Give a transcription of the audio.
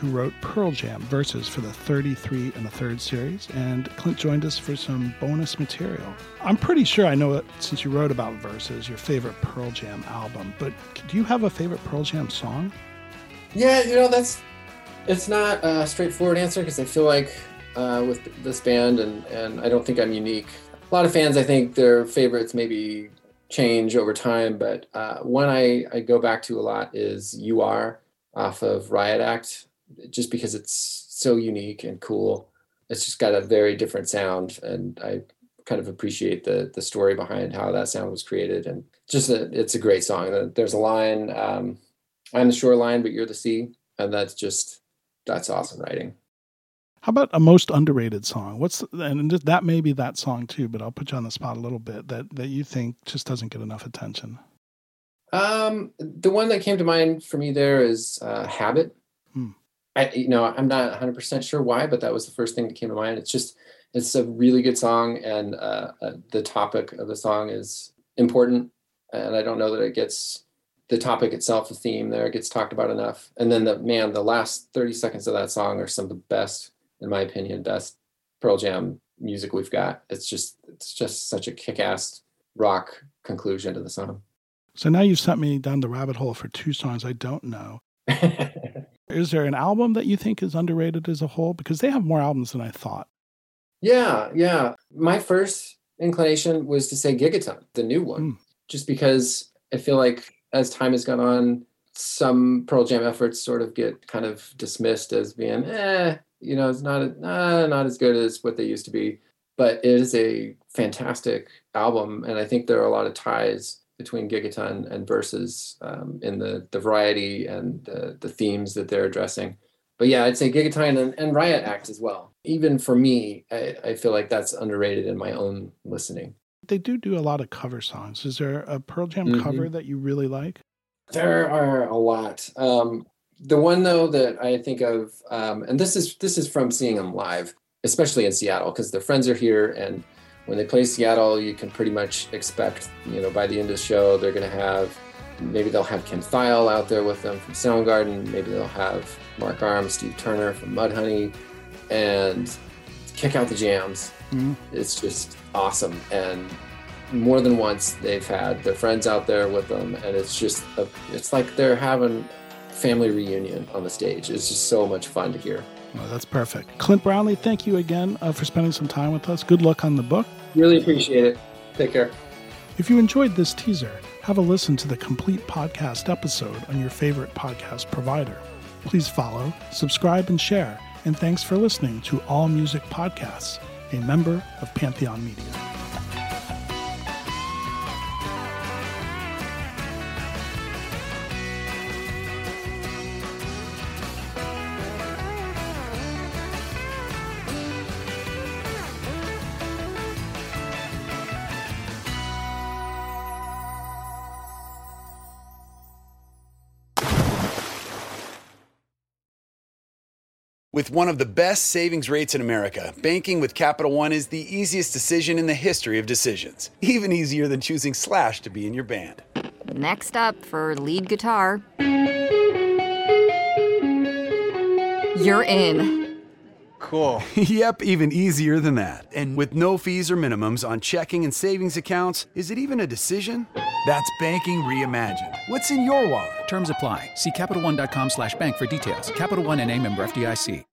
who wrote Pearl Jam Vs. for the 33 and the third series, and Clint joined us for some bonus material. I'm pretty sure I know it since you wrote about Vs., your favorite Pearl Jam album, but do you have a favorite Pearl Jam song? Yeah, you know, that's it's not a straightforward answer because I feel like uh, with this band, and, and I don't think I'm unique. A lot of fans, I think their favorites maybe change over time, but uh, one I, I go back to a lot is You Are off of Riot Act, just because it's so unique and cool. It's just got a very different sound, and I kind of appreciate the the story behind how that sound was created. And just a, it's a great song. There's a line, um, "I'm the shoreline, but you're the sea," and that's just that's awesome writing. How about a most underrated song? What's and that may be that song too, but I'll put you on the spot a little bit that that you think just doesn't get enough attention. Um, the one that came to mind for me there is uh, "Habit." Hmm. I, you know, I'm not 100 percent sure why, but that was the first thing that came to mind. It's just it's a really good song, and uh, uh, the topic of the song is important, and I don't know that it gets the topic itself, the theme there gets talked about enough. And then the man, the last 30 seconds of that song are some of the best, in my opinion, best Pearl Jam music we've got. It's just it's just such a kick-ass rock conclusion to the song. So now you've sent me down the rabbit hole for two songs I don't know. is there an album that you think is underrated as a whole? Because they have more albums than I thought. Yeah, yeah. My first inclination was to say Gigaton, the new one, mm. just because I feel like as time has gone on, some Pearl Jam efforts sort of get kind of dismissed as being, eh, you know, it's not uh, not as good as what they used to be. But it is a fantastic album, and I think there are a lot of ties between Gigaton and Vs. um, in the the variety and the, the themes that they're addressing. But yeah, I'd say Gigaton and, and Riot Act as well. Even for me, I, I feel like that's underrated in my own listening they do do a lot of cover songs. Is there a Pearl Jam mm-hmm. cover that you really like? There are a lot. Um, the one though that I think of, um, and this is this is from seeing them live, especially in Seattle, because their friends are here, and when they play Seattle, you can pretty much expect, you know, by the end of the show, they're going to have maybe they'll have Kim Thayil out there with them from Soundgarden, maybe they'll have Mark Arm, Steve Turner from Mudhoney, and kick out the jams. Mm-hmm. It's just awesome. And more than once, they've had their friends out there with them, and it's just a, it's like they're having family reunion on the stage. It's just so much fun to hear. Well, that's perfect. Clint Brownlee, thank you again uh, for spending some time with us. Good luck on the book. Really appreciate it. Take care. If you enjoyed this teaser, have a listen to the complete podcast episode on your favorite podcast provider. Please follow, subscribe, and share. And thanks for listening to All Music Podcasts a member of Pantheon Media. With one of the best savings rates in America, banking with Capital One is the easiest decision in the history of decisions. Even easier than choosing Slash to be in your band. Next up for lead guitar. You're in. Cool. yep, even easier than that. And with no fees or minimums on checking and savings accounts, is it even a decision? That's banking reimagined. What's in your wallet? Terms apply. See CapitalOne.com slash bank for details. Capital One and a member FDIC.